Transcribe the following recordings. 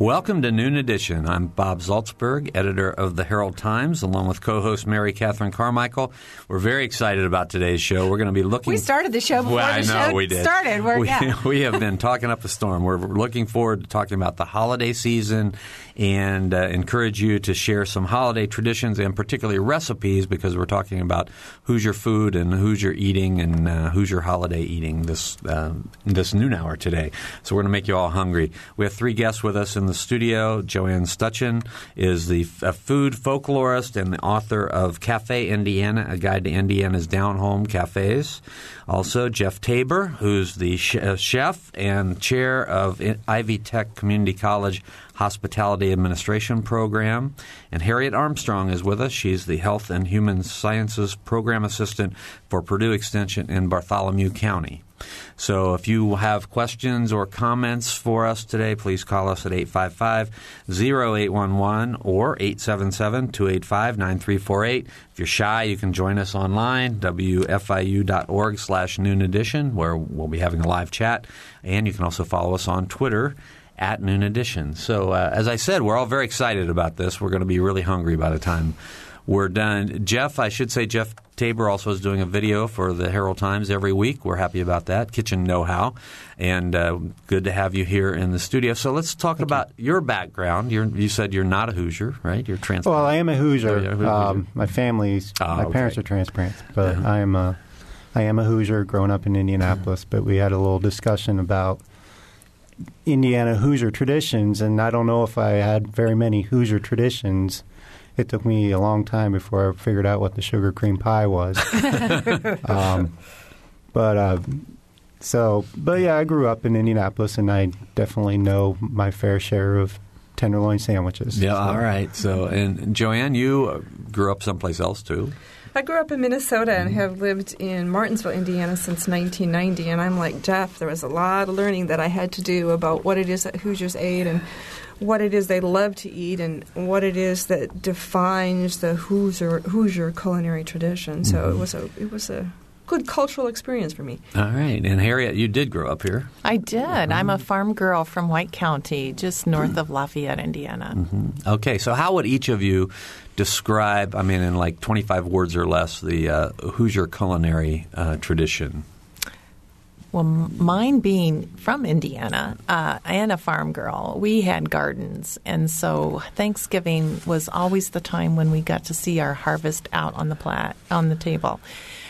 Welcome to Noon Edition. I'm Bob Zaltsberg, editor of the Herald Times, along with co-host Mary Catherine Carmichael. We're very excited about today's show. We're going to be looking. We started the show before well, the know show we did. started. We're, we, yeah. we have been talking up a storm. We're looking forward to talking about the holiday season and uh, encourage you to share some holiday traditions and particularly recipes because we're talking about who's your food and who's your eating and uh, who's your holiday eating this uh, this noon hour today. So we're going to make you all hungry. We have three guests with us in the studio. Joanne Stuttgen is the a food folklorist and the author of Cafe Indiana, a guide to Indiana's down home cafes. Also, Jeff Tabor, who's the uh, chef and chair of Ivy Tech Community College Hospitality Administration Program. And Harriet Armstrong is with us. She's the Health and Human Sciences Program Assistant for Purdue Extension in Bartholomew County. So if you have questions or comments for us today, please call us at 855-0811 or 877-285-9348. If you're shy, you can join us online, wfiu.org slash noon edition, where we'll be having a live chat. And you can also follow us on Twitter at noon edition. So uh, as I said, we're all very excited about this. We're going to be really hungry by the time we're done. Jeff, I should say Jeff Tabor also is doing a video for the Herald Times every week. We're happy about that. Kitchen Know How. And uh, good to have you here in the studio. So let's talk Thank about you. your background. You're, you said you're not a Hoosier, right? You're transplant. Well, I am a Hoosier. Oh, yeah, Hoosier. Um, my family's, oh, my okay. parents are transplants, but uh-huh. I am a, I am a Hoosier growing up in Indianapolis. But we had a little discussion about Indiana Hoosier traditions, and I don't know if I had very many Hoosier traditions it took me a long time before I figured out what the sugar cream pie was. um, but uh, so, but yeah, I grew up in Indianapolis, and I definitely know my fair share of tenderloin sandwiches. Yeah, so. all right. So, and Joanne, you grew up someplace else too. I grew up in Minnesota and have lived in Martinsville, Indiana since 1990. And I'm like Jeff, there was a lot of learning that I had to do about what it is that Hoosiers ate and what it is they love to eat and what it is that defines the Hoosier Hoosier culinary tradition. So mm-hmm. it was a it was a good cultural experience for me. All right. And Harriet, you did grow up here. I did. Mm-hmm. I'm a farm girl from White County, just north of Lafayette, Indiana. Mm-hmm. Okay. So how would each of you describe, I mean, in like 25 words or less, the uh, Hoosier culinary uh, tradition? Well, mine being from Indiana uh, and a farm girl, we had gardens, and so Thanksgiving was always the time when we got to see our harvest out on the plat on the table.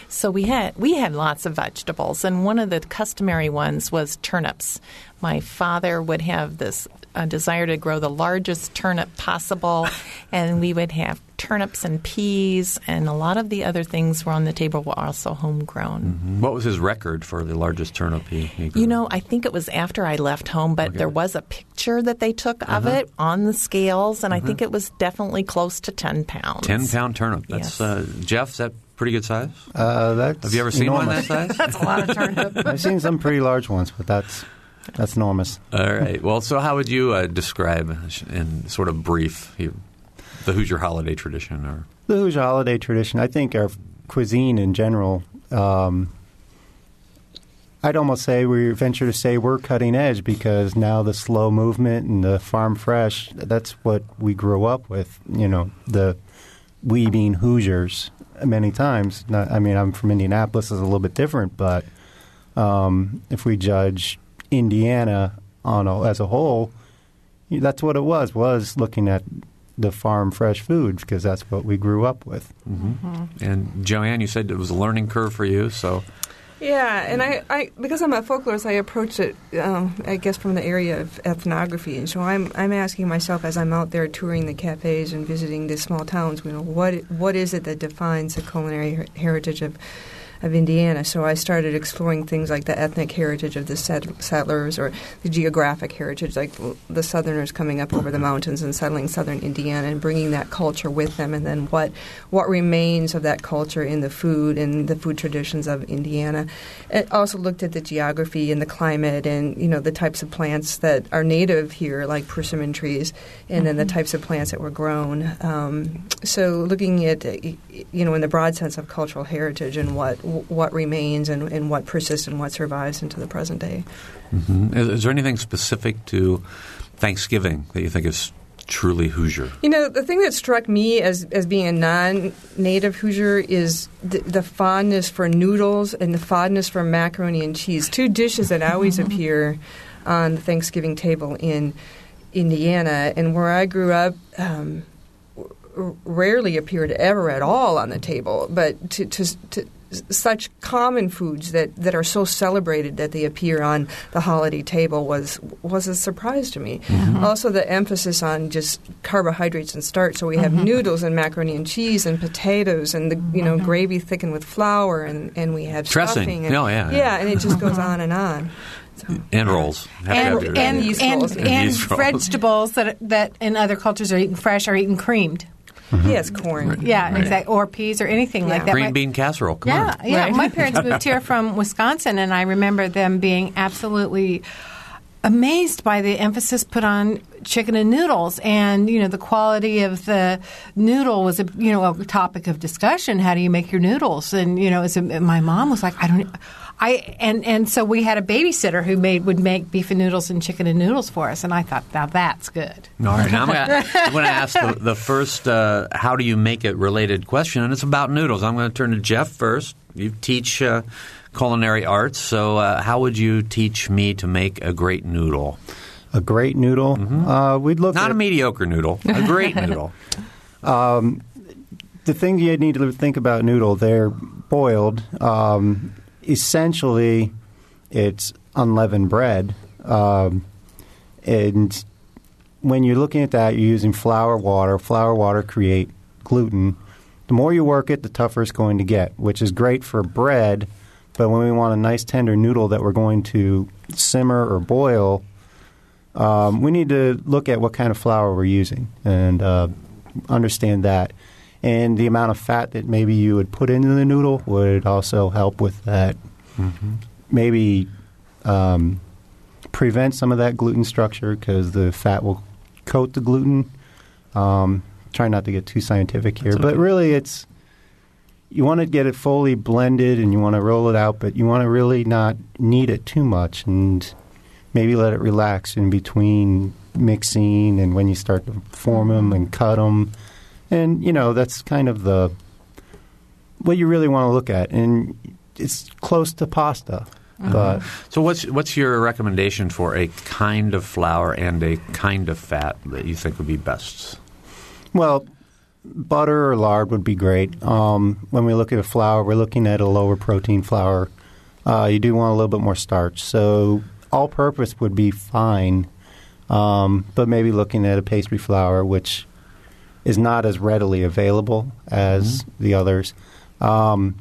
So we had we had lots of vegetables, and one of the customary ones was turnips. My father would have this a desire to grow the largest turnip possible, and we would have turnips and peas, and a lot of the other things were on the table were also homegrown. Mm-hmm. What was his record for the largest turnip he, he grew? You know, I think it was after I left home, but okay. there was a picture that they took of uh-huh. it on the scales, and uh-huh. I think it was definitely close to 10 pounds. 10 pound turnip. That's, yes. uh, Jeff, that pretty good size? Uh, that's Have you ever seen enormous. one that size? that's a lot of turnip. I've seen some pretty large ones, but that's that's enormous. All right. Well, so how would you uh, describe in sort of brief the Hoosier holiday tradition? Or the Hoosier holiday tradition? I think our cuisine in general. Um, I'd almost say we venture to say we're cutting edge because now the slow movement and the farm fresh, that's what we grew up with. You know, the we being Hoosiers many times. Not, I mean, I'm from Indianapolis, it's a little bit different, but um, if we judge Indiana on a, as a whole, that's what it was. Was looking at the farm fresh food because that's what we grew up with. Mm-hmm. Mm-hmm. And Joanne, you said it was a learning curve for you, so. Yeah, and I, I because I'm a folklorist, I approach it, um, I guess, from the area of ethnography, and so I'm I'm asking myself as I'm out there touring the cafes and visiting the small towns, you know, what what is it that defines the culinary heritage of of Indiana. So I started exploring things like the ethnic heritage of the settlers or the geographic heritage, like the Southerners coming up over the mountains and settling southern Indiana and bringing that culture with them, and then what what remains of that culture in the food and the food traditions of Indiana. It also looked at the geography and the climate and you know the types of plants that are native here, like persimmon trees, and then the mm-hmm. types of plants that were grown. Um, so looking at you know in the broad sense of cultural heritage and what what remains and, and what persists and what survives into the present day. Mm-hmm. Is, is there anything specific to Thanksgiving that you think is truly Hoosier? You know, the thing that struck me as as being a non-native Hoosier is the, the fondness for noodles and the fondness for macaroni and cheese. Two dishes that always appear on the Thanksgiving table in Indiana, and where I grew up. Um, rarely appeared ever at all on the table, but to, to, to such common foods that, that are so celebrated that they appear on the holiday table was was a surprise to me. Mm-hmm. Also, the emphasis on just carbohydrates and starch. So we have mm-hmm. noodles and macaroni and cheese and potatoes and the you know mm-hmm. gravy thickened with flour and, and we have dressing. stuffing. And, oh yeah, yeah, and it just goes on and on. So. And rolls. And, and, and, and, and vegetables that, that in other cultures are eaten fresh are eaten creamed. Mm-hmm. Yes, corn. Right. Yeah, right. exactly. Or peas or anything yeah. like that. Green my, bean casserole. Come yeah, on. yeah. Right. My parents moved here from Wisconsin, and I remember them being absolutely amazed by the emphasis put on chicken and noodles and you know the quality of the noodle was a you know a topic of discussion how do you make your noodles and you know a, my mom was like i don't I and and so we had a babysitter who made would make beef and noodles and chicken and noodles for us, and I thought now that's good. All right, now I'm going to ask the, the first uh, how do you make it related question, and it's about noodles. I'm going to turn to Jeff first. You teach uh, culinary arts, so uh, how would you teach me to make a great noodle? A great noodle. Mm-hmm. Uh, we'd look not at, a mediocre noodle, a great noodle. Um, the thing you need to think about noodle, they're boiled. Um, essentially it's unleavened bread. Um, and when you're looking at that, you're using flour, water. Flour, water create gluten. The more you work it, the tougher it's going to get, which is great for bread. But when we want a nice tender noodle that we're going to simmer or boil, um, we need to look at what kind of flour we're using and uh, understand that and the amount of fat that maybe you would put into the noodle would also help with that. Mm-hmm. Maybe um, prevent some of that gluten structure because the fat will coat the gluten. Um, try not to get too scientific here, okay. but really it's you want to get it fully blended and you want to roll it out, but you want to really not knead it too much and maybe let it relax in between mixing and when you start to form them and cut them and you know that's kind of the what you really want to look at, and it's close to pasta. Uh-huh. But so, what's what's your recommendation for a kind of flour and a kind of fat that you think would be best? Well, butter or lard would be great. Um, when we look at a flour, we're looking at a lower protein flour. Uh, you do want a little bit more starch, so all-purpose would be fine. Um, but maybe looking at a pastry flour, which is not as readily available as mm-hmm. the others. Um,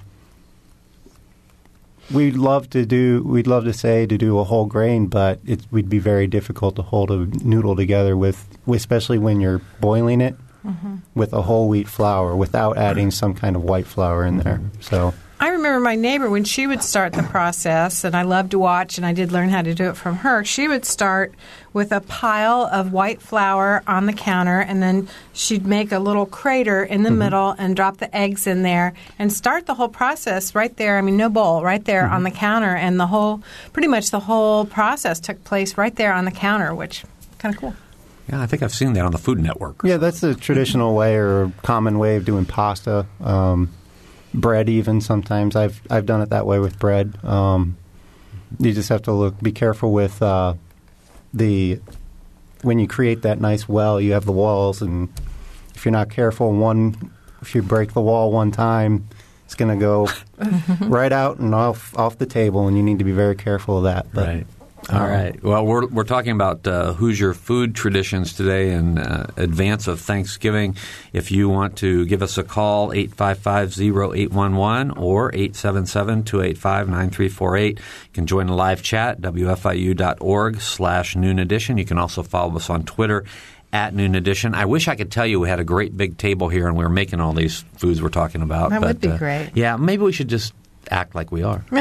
we'd love to do. We'd love to say to do a whole grain, but it would be very difficult to hold a noodle together with, especially when you're boiling it mm-hmm. with a whole wheat flour without adding some kind of white flour in there. Mm-hmm. So I remember my neighbor when she would start the process, and I loved to watch, and I did learn how to do it from her. She would start with a pile of white flour on the counter, and then she'd make a little crater in the mm-hmm. middle and drop the eggs in there and start the whole process right there. I mean, no bowl, right there mm-hmm. on the counter, and the whole, pretty much the whole process took place right there on the counter, which kind of cool. Yeah, I think I've seen that on the Food Network. Yeah, that's the traditional way or common way of doing pasta. Um, bread even sometimes. I've I've done it that way with bread. Um, you just have to look be careful with uh, the when you create that nice well. You have the walls, and if you're not careful, one if you break the wall one time, it's going to go right out and off off the table, and you need to be very careful of that. But right. All right. Well, we're, we're talking about uh, Hoosier food traditions today in uh, advance of Thanksgiving. If you want to give us a call, 855-0811 or 877-285-9348. You can join the live chat, wfiu.org slash noon edition. You can also follow us on Twitter at Noon Edition. I wish I could tell you we had a great big table here and we were making all these foods we're talking about. That but, would be uh, great. Yeah, maybe we should just act like we are.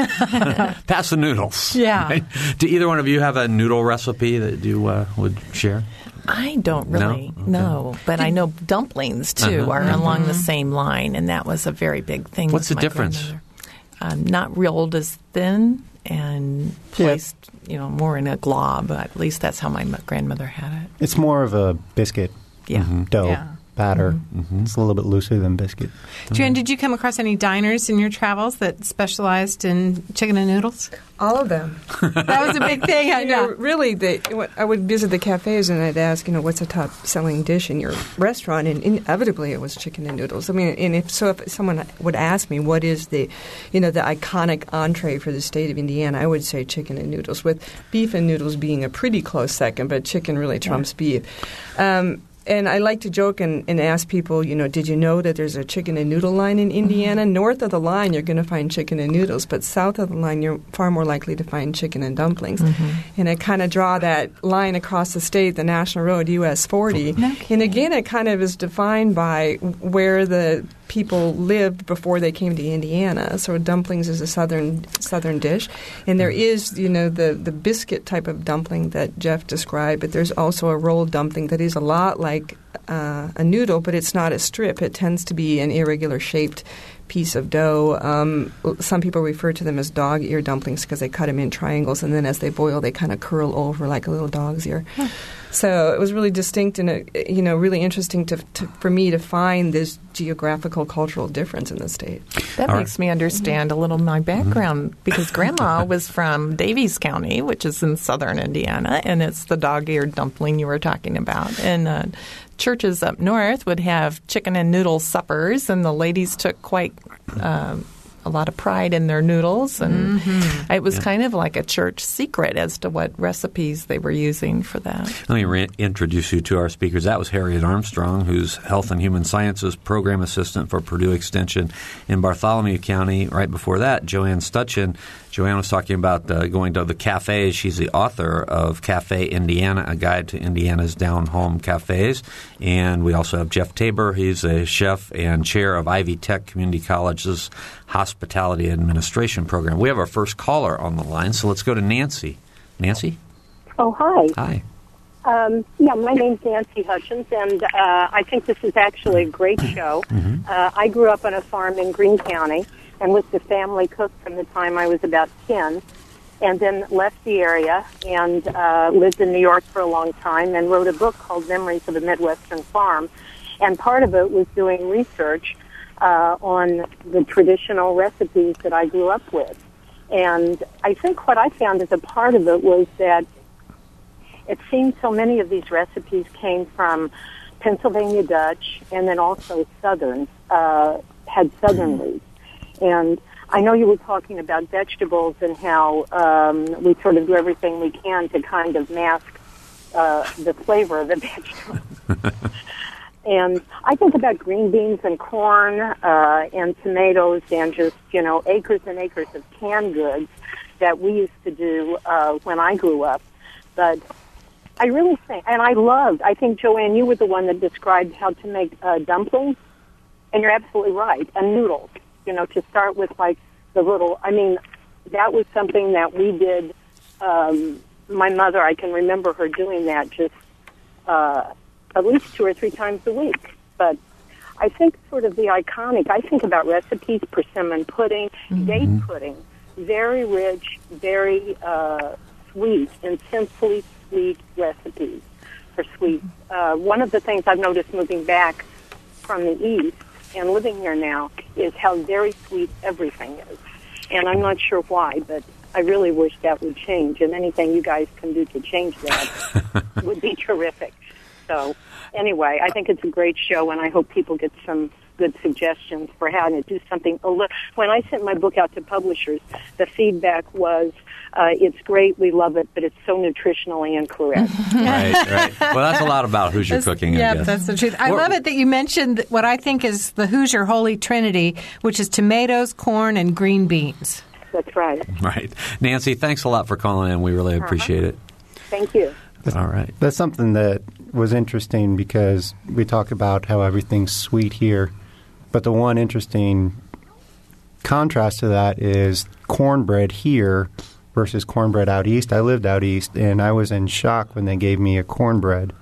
Pass the noodles. Yeah. Right? Do either one of you have a noodle recipe that you uh, would share? I don't No? really Okay. know, but I know dumplings too Uh-huh. are along the same line, and that was a very big thing. What's with the my difference? Um, not rolled as thin and placed, you know, more in a glob. At least that's how my grandmother had it. It's more of a biscuit Yeah. dough Yeah. Batter. It's a little bit looser than biscuit. Jan, did you come across any diners in your travels that specialized in chicken and noodles? All of them. That was a big thing. I You know, know. really, they, I would visit the cafes and I'd ask, you know, what's the top selling dish in your restaurant, and inevitably it was chicken and noodles. I mean, and if so, if someone would ask me what is the, you know, the iconic entree for the state of Indiana, I would say chicken and noodles, with beef and noodles being a pretty close second, but chicken really trumps beef. Um, and I like to joke and, and ask people, you know, did you know that there's a chicken and noodle line in Indiana? Mm-hmm. North of the line, you're going to find chicken and noodles, but south of the line, you're far more likely to find chicken and dumplings. Mm-hmm. And I kind of draw that line across the state, the national road, US 40. No and again, it kind of is defined by where the people lived before they came to Indiana. So dumplings is a southern southern dish, and there is you know the the biscuit type of dumpling that Jeff described, but there's also a rolled dumpling that is a lot like uh, a noodle, but it's not a strip. It tends to be an irregular shaped piece of dough. Um, some people refer to them as dog ear dumplings because they cut them in triangles, and then as they boil, they kind of curl over like a little dog's ear. So it was really distinct and uh, you know really interesting to, to for me to find this geographical cultural difference in the state. That All makes me understand a little my background because grandma was from Daviess County, which is in southern Indiana, and it's the dog ear dumpling you were talking about. And uh, churches up north would have chicken and noodle suppers, and the ladies took quite. Um, a lot of pride in their noodles, and it was kind of like a church secret as to what recipes they were using for that. Let me re- introduce you to our speakers. That was Harriet Armstrong, who's Health and Human Sciences Program Assistant for Purdue Extension in Bartholomew County. Right before that, Joanne Stuttgen. Joanne was talking about uh, going to the cafes. She's the author of Cafe Indiana, a guide to Indiana's down home cafes. And we also have Jeff Tabor. He's a chef and chair of Ivy Tech Community College's Hospitality Administration Program. We have our first caller on the line, so let's go to Nancy. Nancy? Oh, hi. Hi. Um, yeah, my name's Nancy Hutchins, and uh, I think this is actually a great show. Uh, I grew up on a farm in Greene County and was the family cook from the time I was about 10, and then left the area and uh, lived in New York for a long time and wrote a book called Memories of a Midwestern Farm. And part of it was doing research uh, on the traditional recipes that I grew up with. And I think what I found as a part of it was that it seemed so many of these recipes came from Pennsylvania Dutch and then also Southern, uh, had Southern roots. And I know you were talking about vegetables and how um, we sort of do everything we can to kind of mask uh, the flavor of the vegetable. and I think about green beans and corn uh, and tomatoes and just, you know, acres and acres of canned goods that we used to do uh, when I grew up. But I really think, and I loved, I think, Joanne, you were the one that described how to make uh, dumplings. And you're absolutely right. And noodles, you know, to start with like the little, I mean, that was something that we did. Um, my mother, I can remember her doing that just uh, at least two or three times a week. But I think sort of the iconic, I think about recipes, persimmon pudding, date pudding, very rich, very uh, sweet, intensely sweet recipes for sweets. Uh, one of the things I've noticed moving back from the east and living here now is how very sweet everything is. And I'm not sure why, but I really wish that would change. And anything you guys can do to change that would be terrific. So, anyway, I think it's a great show, and I hope people get some good suggestions for how to do something. When I sent my book out to publishers, the feedback was, uh, "It's great, we love it, but it's so nutritionally incorrect." right, right. Well, that's a lot about Hoosier cooking. I Yeah, guess. that's the truth. I Or- love it that you mentioned what I think is the Hoosier Holy Trinity, which is tomatoes, corn, and green beans. That's right. Right, Nancy. Thanks a lot for calling in. We really Uh-huh. appreciate it. Thank you. That's, All right. That's something that was interesting because we talk about how everything's sweet here, but the one interesting contrast to that is cornbread here versus cornbread out east. I lived out east, and I was in shock when they gave me a cornbread,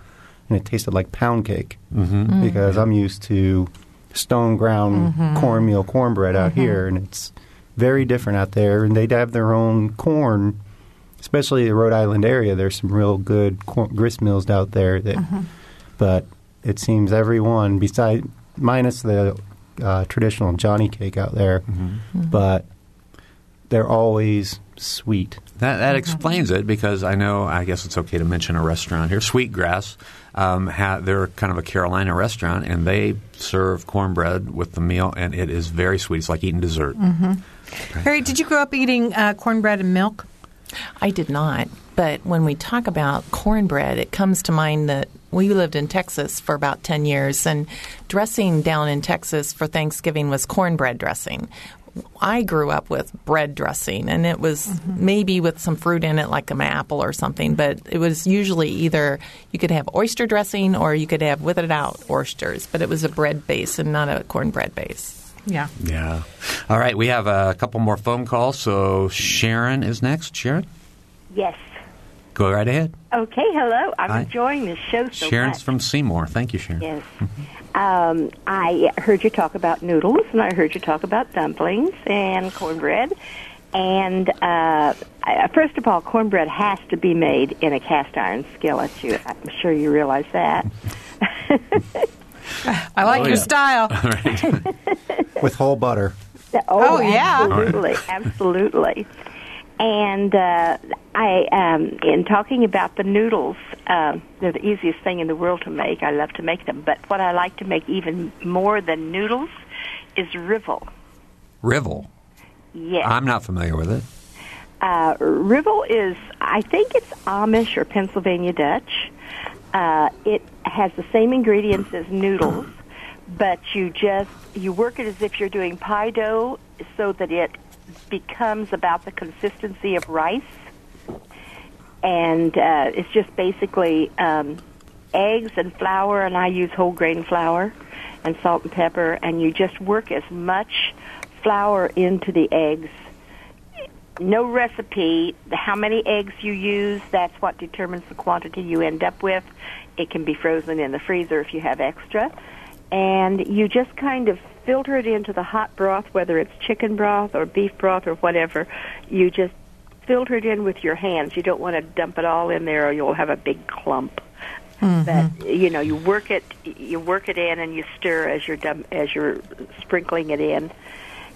and it tasted like pound cake Mm-hmm. Mm. because I'm used to stone ground mm-hmm. cornmeal cornbread out mm-hmm. here, and it's very different out there. And they have their own corn, especially the Rhode Island area. There's some real good corn, grist mills out there. That, mm-hmm. but it seems everyone, beside minus the uh, traditional Johnny cake out there, but they're always sweet. That, that explains it because I know, I guess it's okay to mention a restaurant here. Sweetgrass, um, ha, they're kind of a Carolina restaurant, and they serve cornbread with the meal, and it is very sweet. It's like eating dessert. Harry, did you grow up eating uh, cornbread and milk? I did not. But when we talk about cornbread, it comes to mind that we lived in Texas for about 10 years, and dressing down in Texas for Thanksgiving was cornbread dressing. I grew up with bread dressing, and it was mm-hmm. maybe with some fruit in it, like an apple or something, but it was usually either you could have oyster dressing or you could have with it out oysters, but it was a bread base and not a cornbread base. Yeah. Yeah. All right, we have a couple more phone calls, so Sharon is next. Sharon, Yes. go right ahead. Okay, hello. I'm Hi. enjoying this show so Sharon's much. from Seymour. Thank you, Sharon. Yes. Um, I heard you talk about noodles, and I heard you talk about dumplings and cornbread. And uh, I- first of all, cornbread has to be made in a cast iron skillet. You, I'm sure you realize that. I like Oh, your yeah. style. All right. With whole butter. Oh, yeah. absolutely, absolutely. And uh, I, um, in talking about the noodles, um, they're the easiest thing in the world to make. I love to make them, but what I like to make even more than noodles is rivel. Rivel. Yes, I'm not familiar with it. uh, rivel is, I think it's Amish or Pennsylvania Dutch. Uh, it has the same ingredients as noodles, but you just you work it as if you're doing pie dough, so that it becomes about the consistency of rice, and uh, it's just basically um, eggs and flour, and I use whole grain flour and salt and pepper, and you just work as much flour into the eggs no recipe. How many eggs you use, that's what determines the quantity you end up with. It can be frozen in the freezer if you have extra. And you just kind of filter it into the hot broth, whether it's chicken broth or beef broth or whatever. You just filter it in with your hands. You don't want to dump it all in there or you'll have a big clump. But you know, you work it, you work it in, and you stir as you're dump, as you're sprinkling it in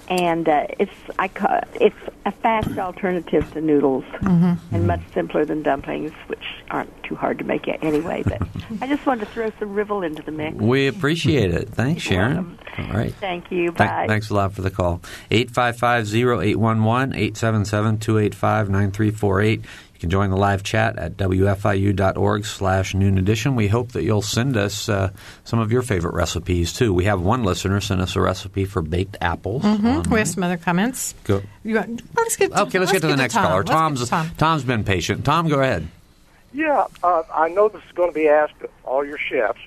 and uh, it's I ca- it's a fast alternative to noodles and much simpler than dumplings, which aren't too hard to make a- anyway. But I just wanted to throw some rivel into the mix. We appreciate it. Thanks, You're Sharon. Welcome. All right. Thank you. Thank- Bye. thanks a lot for the call. 855-0811, 877-285-9348. You can join the live chat at wfiu.org slash noon edition. We hope that you'll send us uh, some of your favorite recipes, too. We have one listener send us a recipe for baked apples. Um, We have some other comments. go- You want, let's get to, Okay, let's, get to the next Tom. caller. Let's get to Tom's, Tom. Tom's been patient. Tom, go ahead. Yeah, uh, I know this is going to be asked of all your chefs,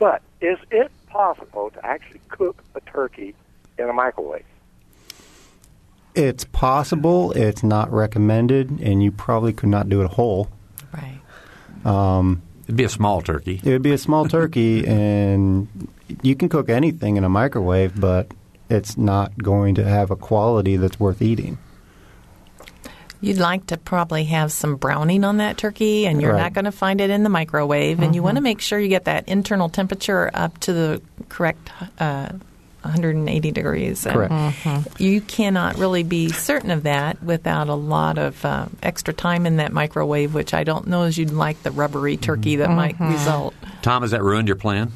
but is it possible to actually cook a turkey in a microwave? It's possible. It's not recommended, and you probably could not do it whole. Right. Um, It'd be a small turkey. It would be a small turkey, and you can cook anything in a microwave, but it's not going to have a quality that's worth eating. You'd like to probably have some browning on that turkey, and you're Right. not going to find it in the microwave. And you want to make sure you get that internal temperature up to the correct uh, 180 degrees. And Correct. You cannot really be certain of that without a lot of uh, extra time in that microwave, which I don't know as you'd like the rubbery turkey that might result. Tom, has that ruined your plan?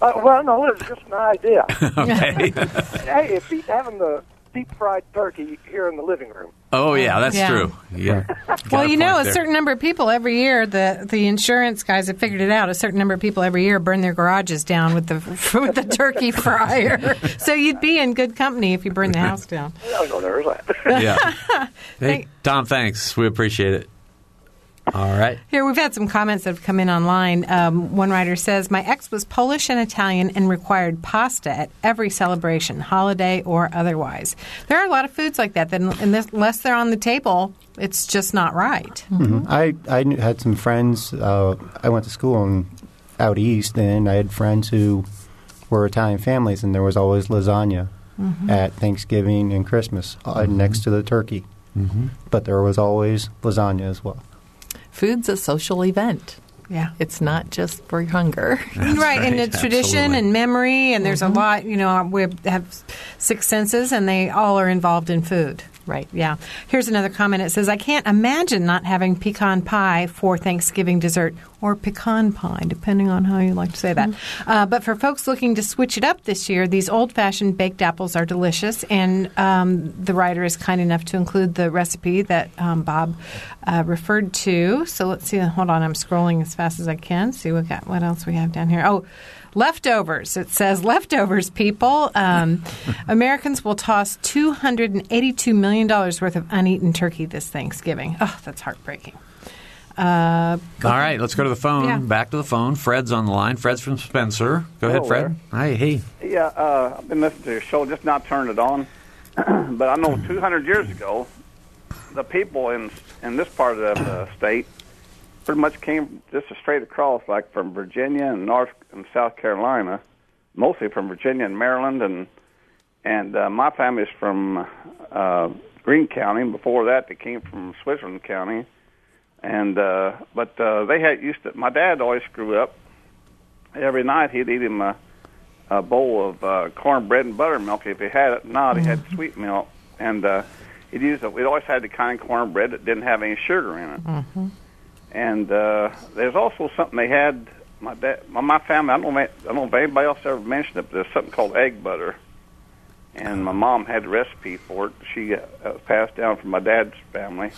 Uh, well, no, it's just an idea. Okay. hey, if he's having the deep fried turkey here in the living room, oh yeah, that's Yeah. true. Yeah. Well, you know, point a there. certain number of people every year, the the insurance guys have figured it out. A certain number of people every year burn their garages down with the with the turkey fryer. so you'd be in good company if you burned the house down. no, no, there's that. Yeah. Hey, Tom, thanks. We appreciate it. All right. Here, we've had some comments that have come in online. Um, one writer says, My ex was Polish and Italian and required pasta at every celebration, holiday or otherwise. There are a lot of foods like that that, unless unless they're on the table, it's just not right. Mhm. I I knew- had some friends. Uh, I went to school in, out east, and I had friends who were Italian families, and there was always lasagna at Thanksgiving and Christmas uh, next to the turkey. Mm-hmm. But there was always lasagna as well. Food's a social event. Yeah. It's not just for hunger. right, and it's tradition absolutely. and memory, and there's a mm-hmm. lot. You know, we have six senses, and they all are involved in food. Right. Yeah. Here's another comment. It says, "I can't imagine not having pecan pie for Thanksgiving dessert, or pecan pie, depending on how you like to say that. Uh, but for folks looking to switch it up this year, these old-fashioned baked apples are delicious, and um, the writer is kind enough to include the recipe that um, Bob uh, referred to. So let's see. Hold on, I'm scrolling as fast as I can. See what got, what else we have down here. Oh. Leftovers. It says leftovers, people. Um, Americans will toss $282 million worth of uneaten turkey this Thanksgiving. Oh, that's heartbreaking. Uh, All right, let's go to the phone. Yeah. Back to the phone. Fred's on the line. Fred's from Spencer. Go ahead, Hello Fred. Hi, hey. Yeah, uh, I've been listening to your show, just not turned it on. but I know 200 years ago, the people in in this part of the state pretty much came just straight across, like from Virginia and North and South Carolina, mostly from Virginia and Maryland, and and uh, my family's from uh, Greene County. Before that, they came from Switzerland County, and uh, but uh, they had used to. My dad always grew up. Every night he'd eat him a, a bowl of uh, cornbread and buttermilk if he had it. Not he had sweet milk, and uh, he'd use it. We always had the kind of cornbread that didn't have any sugar in it. And uh, there's also something they had. My dad, my, my family. I don't know. if- I don't know if anybody else ever mentioned it. But there's something called egg butter, and my mom had the recipe for it. She uh, uh, passed down from my dad's family.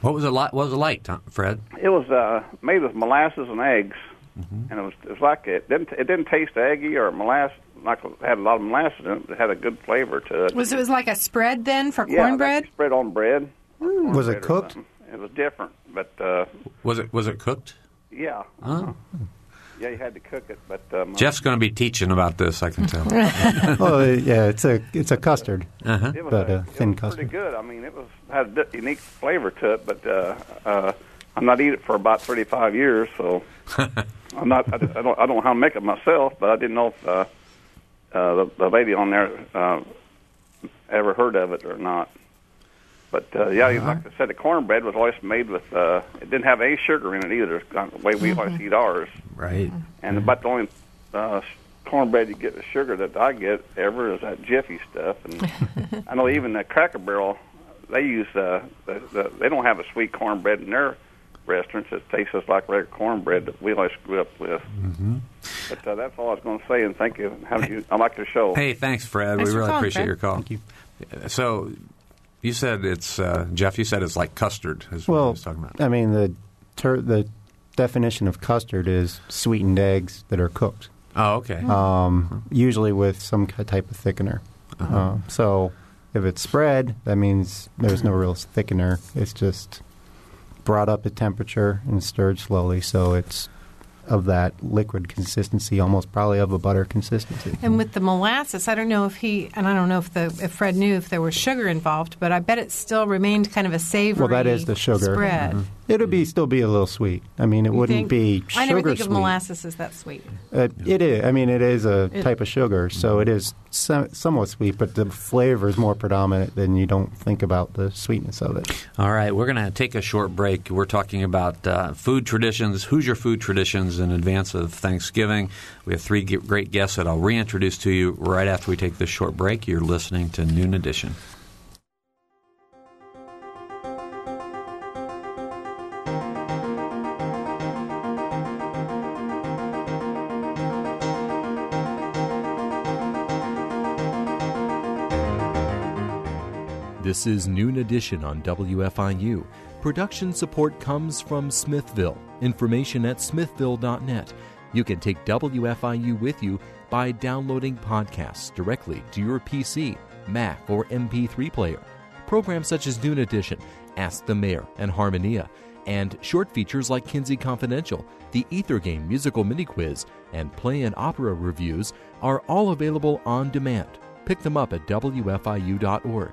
What was it like? What was it like, Tom, Fred? It was uh, made with molasses and eggs, and it was it was like it didn't it didn't taste eggy or molasses. Like it had a lot of molasses in it. but It had a good flavor to it. was it was like a spread then for yeah, cornbread? like spread on bread. or Was it cooked? It was different, but uh, Was it was it cooked? yeah, Oh. Yeah, you had to cook it. But um, Jeff's going to be teaching about this. I can tell. well, uh, yeah, it's a it's a custard, Uh-huh. it was, but a, a thin it was pretty custard. good. I mean, it was had a di- unique flavor to it. But uh, uh, I'm not eating it for about 35 years, so I'm not. I, I don't. I don't know how to make it myself, but I didn't know if uh, uh, the, the lady on there uh, ever heard of it or not. But uh, yeah, like I said, the cornbread was always made with. Uh, it didn't have any sugar in it either. It's kind the way we always eat ours. Right. And about the only uh, cornbread you get with sugar that I get ever is that Jiffy stuff. And I know even the Cracker Barrel, they use uh, the, the they don't have a sweet cornbread in their restaurants. It tastes just like regular cornbread that we always grew up with. Mm-hmm. But uh, that's all I was going to say. And thank you. How did you? I like the show. Hey, thanks, Fred. Thanks we really calling, appreciate Fred. your call. Thank you. So, you said it's uh, Jeff. You said it's like custard. Is what I Well, was talking about. I mean the ter- the definition of custard is sweetened eggs that are cooked, Oh, okay. um, usually with some type of thickener. Uh, so if it's spread, that means there's no real thickener. It's just brought up at temperature and stirred slowly, so it's of that liquid consistency, almost probably of a butter consistency. And with the molasses, I don't know if he and I don't know if the if Fred knew if there was sugar involved, but I bet it still remained kind of a savory. Well, that is the sugar. spread. Mhm. It'll be still be a little sweet. I mean, it You wouldn't think? be sugar I never think sweet. of molasses as that sweet. Uh, it is. I mean, it is a It- type of sugar, so it is some, somewhat sweet, but the flavor is more predominant than you don't think about the sweetness of it. All right, we're going to take a short break. We're talking about uh, food traditions, Hoosier food traditions in advance of Thanksgiving. We have three great guests that I'll reintroduce to you right after we take this short break. You're listening to Noon Edition. This is Noon Edition on WFIU. Production support comes from Smithville. Information at smithville.net. You can take WFIU with you by downloading podcasts directly to your PC, Mac, or MP3 player. Programs such as Noon Edition, Ask the Mayor, and Harmonia, and short features like Kinsey Confidential, the Ether Game musical mini quiz, and play and opera reviews are all available on demand. Pick them up at WFIU.org.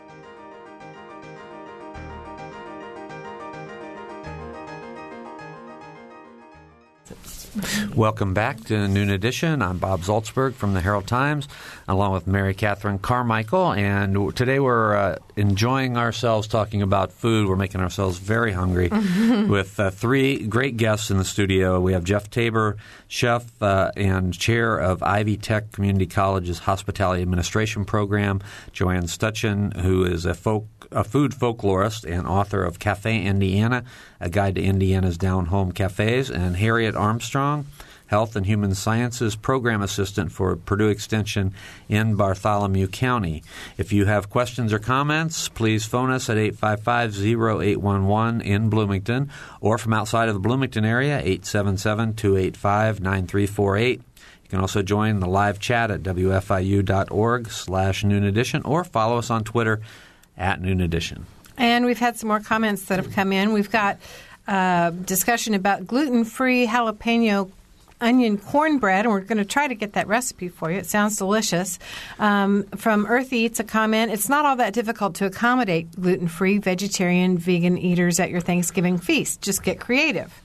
Welcome back to Noon Edition. I'm Bob Zaltsberg from the Herald Times, along with Mary Catherine Carmichael. And today we're uh, enjoying ourselves talking about food. We're making ourselves very hungry with uh, three great guests in the studio. We have Jeff Tabor, chef uh, and chair of Ivy Tech Community College's Hospitality Administration Program, Joanne Stuttgen, who is a folk a food folklorist and author of Cafe Indiana, a guide to Indiana's down home cafes, and Harriet Armstrong, Health and Human Sciences Program Assistant for Purdue Extension in Bartholomew County. If you have questions or comments, please phone us at 855-0811 in Bloomington or from outside of the Bloomington area, 877-285-9348. You can also join the live chat at wfiu.org slash noon edition or follow us on Twitter at Noon Edition. And we've had some more comments that have come in. We've got uh, discussion about gluten free jalapeno onion cornbread, and we're going to try to get that recipe for you. It sounds delicious. Um, from Earth Eats, a comment It's not all that difficult to accommodate gluten free, vegetarian, vegan eaters at your Thanksgiving feast. Just get creative.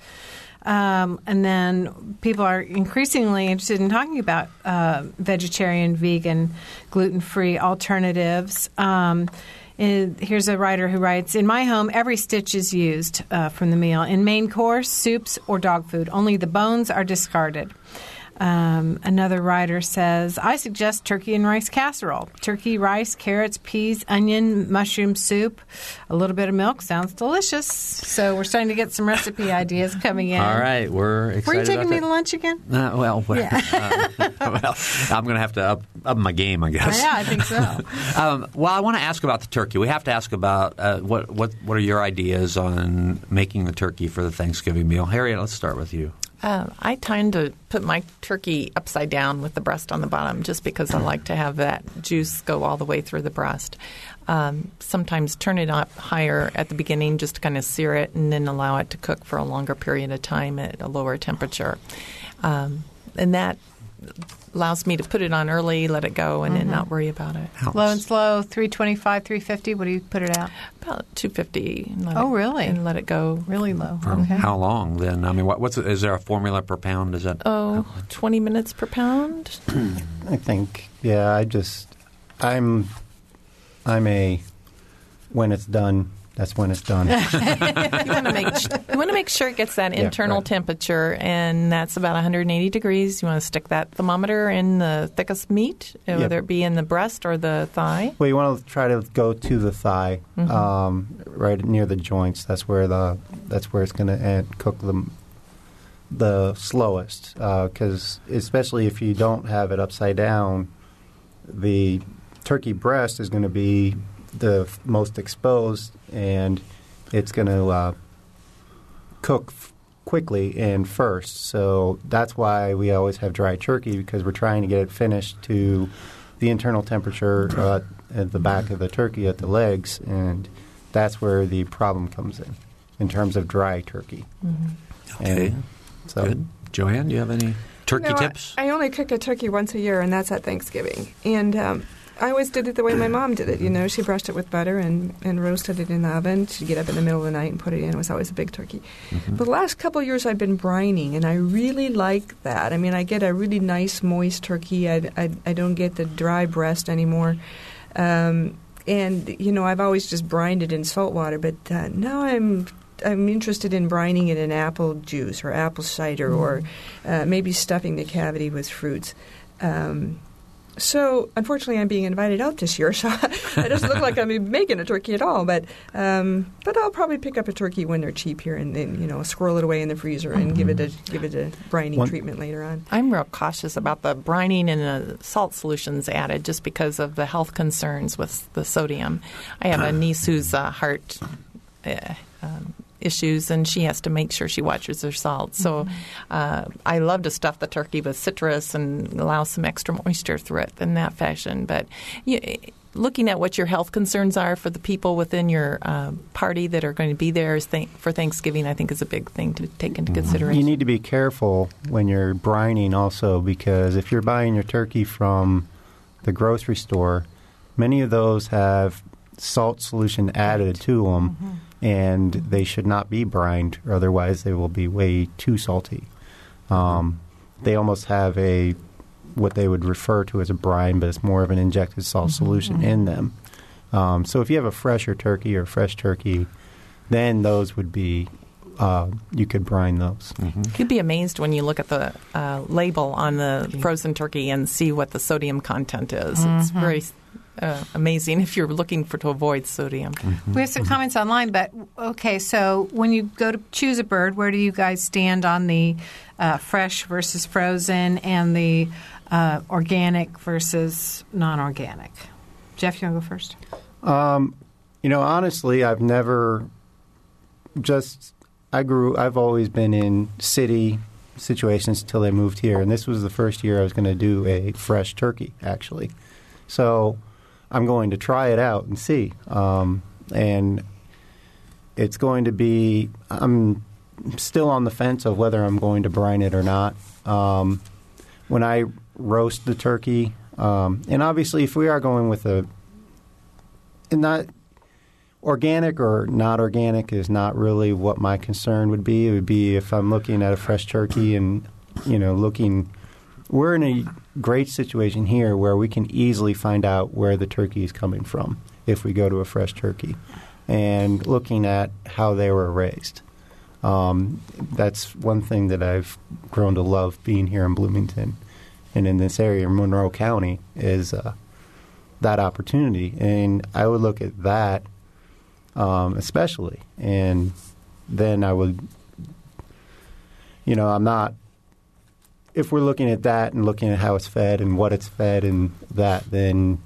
Um, and then people are increasingly interested in talking about uh, vegetarian, vegan, gluten free alternatives. Um, here's a writer who writes In my home, every stitch is used uh, from the meal. In main course, soups, or dog food. Only the bones are discarded. Um, another writer says, I suggest turkey and rice casserole. Turkey, rice, carrots, peas, onion, mushroom soup, a little bit of milk. Sounds delicious. So we're starting to get some recipe ideas coming in. All right, we're excited. Were you taking me that. to lunch again? Uh, well, well, uh, well, I'm going to have to up, up my game, I guess. Yeah, I think so. Um, well, I want to ask about the turkey. We have to ask about uh, what what what are your ideas on making the turkey for the Thanksgiving meal? Harriet, let's start with you. Uh, I tend to put my turkey upside down with the breast on the bottom just because I like to have that juice go all the way through the breast. Um, sometimes turn it up higher at the beginning just to kind of sear it and then allow it to cook for a longer period of time at a lower temperature. Um, and that allows me to put it on early, let it go, and then mm-hmm. not worry about it. Low and slow, 325, 350. What do you put it out? About 250. Oh, it, really? And let it go. Really low. For Okay. How long then? I mean, what, what's is there a formula per pound? Is that Oh, 20 minutes per pound. I think, yeah, I just, I'm, I'm a, when it's done, that's when it's done. you want to make you want to make sure it gets that Yeah, internal right. temperature, and that's about 180 degrees. You want to stick that thermometer in the thickest meat, uh, Yeah. whether it be in the breast or the thigh. Well, you want to try to go to the thigh, Mhm. um, right near the joints. That's where the that's where it's going to cook the the slowest. Because especially if you don't have it upside down, the turkey breast is going to be the most exposed, and it's going to uh, cook f- quickly and first. So that's why we always have dry turkey because we're trying to get it finished to the internal temperature uh, at the back of the turkey at the legs, and that's where the problem comes in, in terms of dry turkey. Okay. And so Good. Joanne, do you have any turkey No, I- tips? I, only cook a turkey once a year, and that's at Thanksgiving. And um, I always did it the way my mom did it. You know, she brushed it with butter and, and roasted it in the oven. She'd get up in the middle of the night and put it in. It was always a big turkey. Mm-hmm. But the last couple of years, I've been brining, and I really like that. I mean, I get a really nice, moist turkey. I, I, I don't get the dry breast anymore. Um, and you know, I've always just brined it in salt water, but uh, now I'm I'm interested in brining it in apple juice or apple cider or uh, maybe stuffing the cavity with fruits. Um, so, unfortunately, I'm being invited out this year, so it doesn't look like I'm making a turkey at all. But, um, but I'll probably pick up a turkey when they're cheap here, and then you know, squirrel it away in the freezer and give it a give it a brining One- treatment later on. I'm real cautious about the brining and the salt solutions added just because of the health concerns with the sodium. I have a niece whose uh, heart uh, um, issues, and she has to make sure she watches her salt. So uh, I love to stuff the turkey with citrus and allow some extra moisture through it in that fashion. But you, looking at what your health concerns are for the people within your uh, party that are going to be there is th- for Thanksgiving, I think is a big thing to take into consideration. You need to be careful when you're brining also because if you're buying your turkey from the grocery store, many of those have salt solution added to them and they should not be brined or otherwise they will be way too salty. Um, they almost have a what they would refer to as a brine, but it's more of an injected salt solution in them. Um, so if you have a fresher turkey or fresh turkey, then those would be uh, you could brine those. You'd be amazed when you look at the uh, label on the frozen turkey and see what the sodium content is. It's very uh, amazing if you're looking for to avoid sodium. We have some comments online, but okay, so when you go to choose a bird, where do you guys stand on the uh, fresh versus frozen and the uh, organic versus non organic? Jeff, you want to go first? Um, you know, honestly, I've never just. I grew. I've always been in city situations until I moved here, and this was the first year I was going to do a fresh turkey, actually. So I'm going to try it out and see. Um, and it's going to be. I'm still on the fence of whether I'm going to brine it or not. Um, when I roast the turkey, um, and obviously, if we are going with a and not organic or not organic is not really what my concern would be. It would be if I'm looking at a fresh turkey and you know looking. We're in a great situation here where we can easily find out where the turkey is coming from if we go to a fresh turkey, and looking at how they were raised. Um, that's one thing that I've grown to love being here in Bloomington and in this area, Monroe County, is uh, that opportunity. And I would look at that um, especially. And then I would, you know, I'm not, if we're looking at that and looking at how it's fed and what it's fed and that, then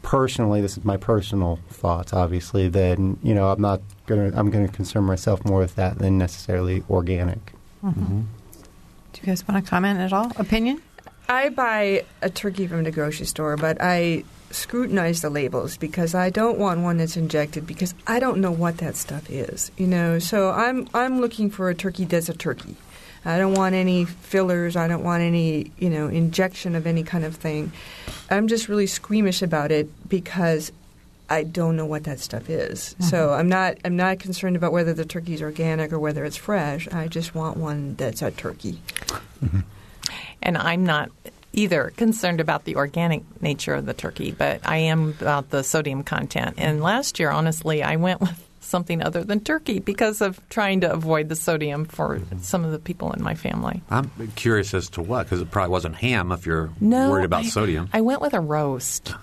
personally, this is my personal thoughts, obviously, then, you know, I'm not going to, I'm going to concern myself more with that than necessarily organic. Mm-hmm. Mm-hmm. Do you guys want to comment at all? Opinion? I buy a turkey from the grocery store, but I scrutinize the labels because I don't want one that's injected because I don't know what that stuff is. You know, so I'm I'm looking for a turkey that's a turkey. I don't want any fillers. I don't want any, you know, injection of any kind of thing. I'm just really squeamish about it because I don't know what that stuff is. Mm-hmm. So I'm not I'm not concerned about whether the turkey is organic or whether it's fresh. I just want one that's a turkey. Mm-hmm. And I'm not either concerned about the organic nature of the turkey, but I am about the sodium content. And last year, honestly, I went with something other than turkey because of trying to avoid the sodium for some of the people in my family. I'm curious as to what, because it probably wasn't ham if you're No, worried about I, sodium. I went with a roast,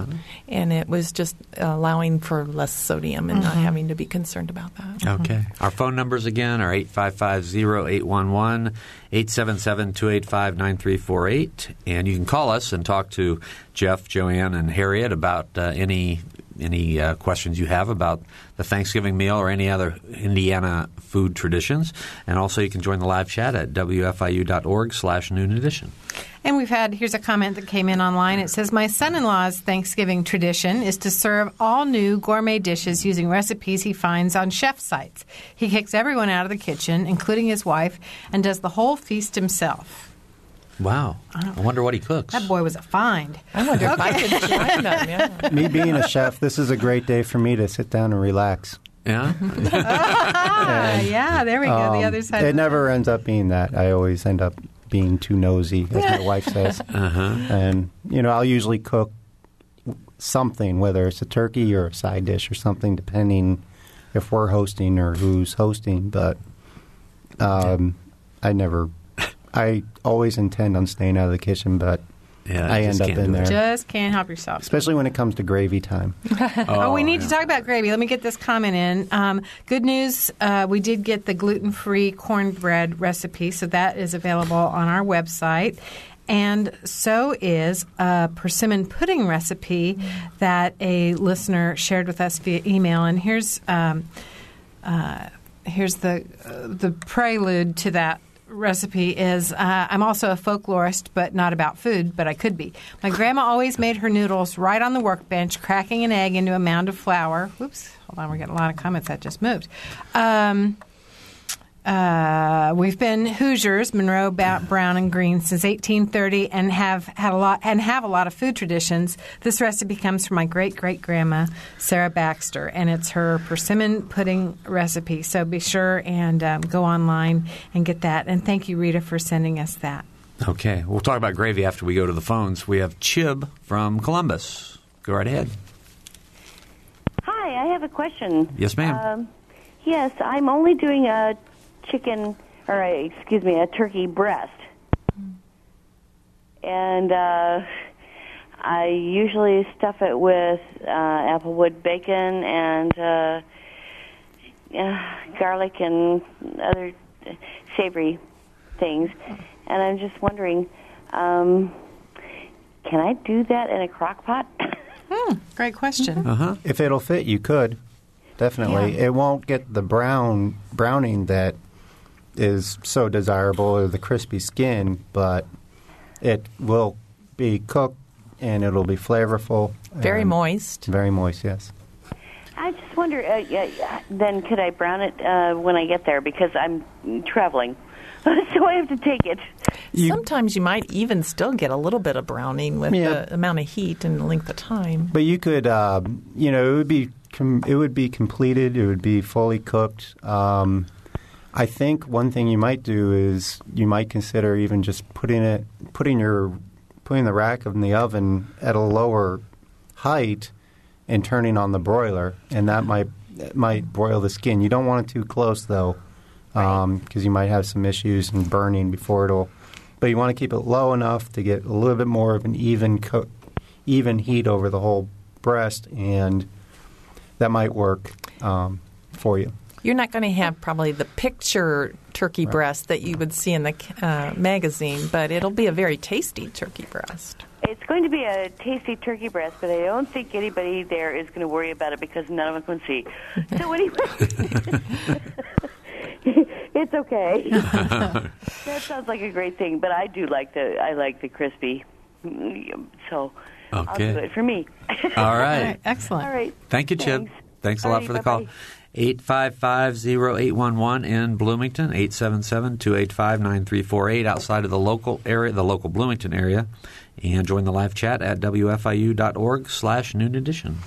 and it was just allowing for less sodium and not having to be concerned about that. Okay. Our phone numbers again are 855-0811, 877-285-9348. And you can call us and talk to Jeff, Joanne, and Harriet about uh, any any uh, questions you have about the Thanksgiving meal or any other Indiana food traditions. And also you can join the live chat at wfiu.org slash noon edition. And we've had here's a comment that came in online. It says, My son in law's Thanksgiving tradition is to serve all new gourmet dishes using recipes he finds on chef sites. He kicks everyone out of the kitchen, including his wife, and does the whole feast himself. Wow. I wonder what he cooks. That boy was a find. I wonder if I could join them. Yeah. Me being a chef, this is a great day for me to sit down and relax. Yeah? Ah, yeah, there we go. the Um, other side. It never ends up being that. I always end up being too nosy, as my wife says. Uh-huh. And, you know, I'll usually cook something, whether it's a turkey or a side dish or something, depending if we're hosting or who's hosting. But um, I never, I always intend on staying out of the kitchen, but Yeah, I end up in do it. there. Just can't help yourself. Especially when it comes to gravy time. Oh, we need yeah. to talk about gravy. Let me get this comment in. Um, good news, uh, we did get the gluten free cornbread recipe, so that is available on our website. And so is a persimmon pudding recipe that a listener shared with us via email. And here's um, uh, here's the uh, the prelude to that recipe is uh, I'm also a folklorist, but not about food, but I could be. My grandma always made her noodles right on the workbench, cracking an egg into a mound of flour. Whoops, hold on, we're getting a lot of comments. That just moved. Um, uh, we've been Hoosiers, Monroe, ba- Brown, and Green since 1830, and have had a lot and have a lot of food traditions. This recipe comes from my great great grandma Sarah Baxter, and it's her persimmon pudding recipe. So be sure and um, go online and get that. And thank you, Rita, for sending us that. Okay. We'll talk about gravy after we go to the phones. We have Chib from Columbus. Go right ahead. Hi, I have a question. Yes, ma'am. Um, yes, I'm only doing a chicken, or a, excuse me, a turkey breast, and uh, I usually stuff it with uh, applewood bacon and uh, uh, garlic and other savory things. And I'm just wondering, um, can I do that in a crock pot? Great question. Uh huh. If it'll fit, you could. Definitely. It won't get the brown browning that is so desirable or the crispy skin, but it will be cooked and it'll be flavorful. Very moist. Very moist, yes. I just wonder. Uh, yeah, then could I brown it uh, when I get there because I'm traveling, so I have to take it. Sometimes you might even still get a little bit of browning with Yeah. the amount of heat and the length of time. But you could, uh, you know, it would be com- it would be completed. It would be fully cooked. Um, I think one thing you might do is you might consider even just putting it, putting your, putting the rack in the oven at a lower height, and turning on the broiler, and that might might broil the skin. You don't want it too close though, because you might have some issues and burning before it'll. But you want to keep it low enough to get a little bit more of an even cook, even heat over the whole breast, and that might work um, for you. You're not going to have probably the picture turkey breast that you would see in the uh, magazine, but it'll be a very tasty turkey breast. It's going to be a tasty turkey breast, but I don't think anybody there is going to worry about it because none of them can see. So anyway, it's okay. that sounds like a great thing, but I do like the I like the crispy. So I'll Okay. do it for me. All right. Excellent. All right. Thank you, Chip. Thanks. Thanks a lot Alrighty, for the call. Bye-bye. 855-0811 in Bloomington, 877-285-9348 outside of the local area, the local Bloomington area. And join the live chat at wfiu.org slash noon edition.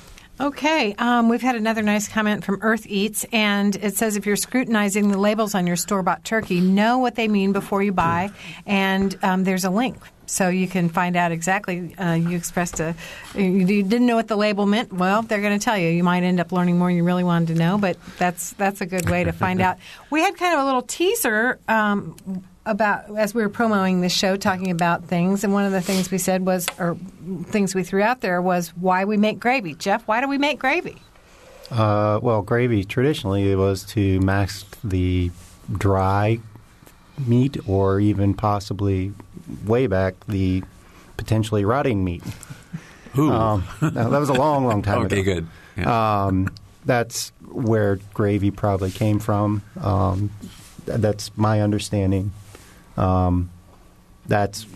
Okay, um, we've had another nice comment from Earth Eats, and it says if you're scrutinizing the labels on your store bought turkey, know what they mean before you buy, and um, there's a link. So you can find out exactly. Uh, you expressed a, you didn't know what the label meant. Well, they're going to tell you. You might end up learning more than you really wanted to know, but that's that's a good way to find out. We had kind of a little teaser um, about as we were promoting this show, talking about things, and one of the things we said was, or things we threw out there was why we make gravy. Jeff, why do we make gravy? Uh, well, gravy traditionally it was to mask the dry meat, or even possibly way back the potentially rotting meat. Ooh. Um, that was a long, long time okay, ago. Okay, good. Yeah. Um, that's where gravy probably came from. Um, that's my understanding. Um, that's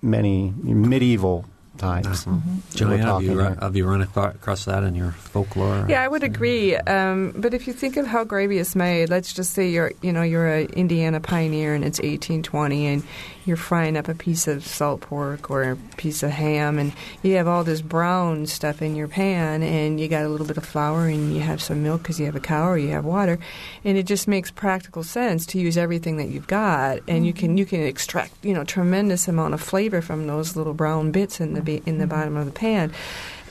many medieval times. that we're Joanna, have you, talking run, have you run across that in your folklore? Yeah, I would agree. Um, but if you think of how gravy is made, let's just say you're, you know, you're an Indiana pioneer and it's 1820, and you're frying up a piece of salt pork or a piece of ham, and you have all this brown stuff in your pan, and you got a little bit of flour, and you have some milk because you have a cow or you have water, and it just makes practical sense to use everything that you've got, and you can mm-hmm. you can extract, you know, tremendous amount of flavor from those little brown bits in the in the bottom of the pan.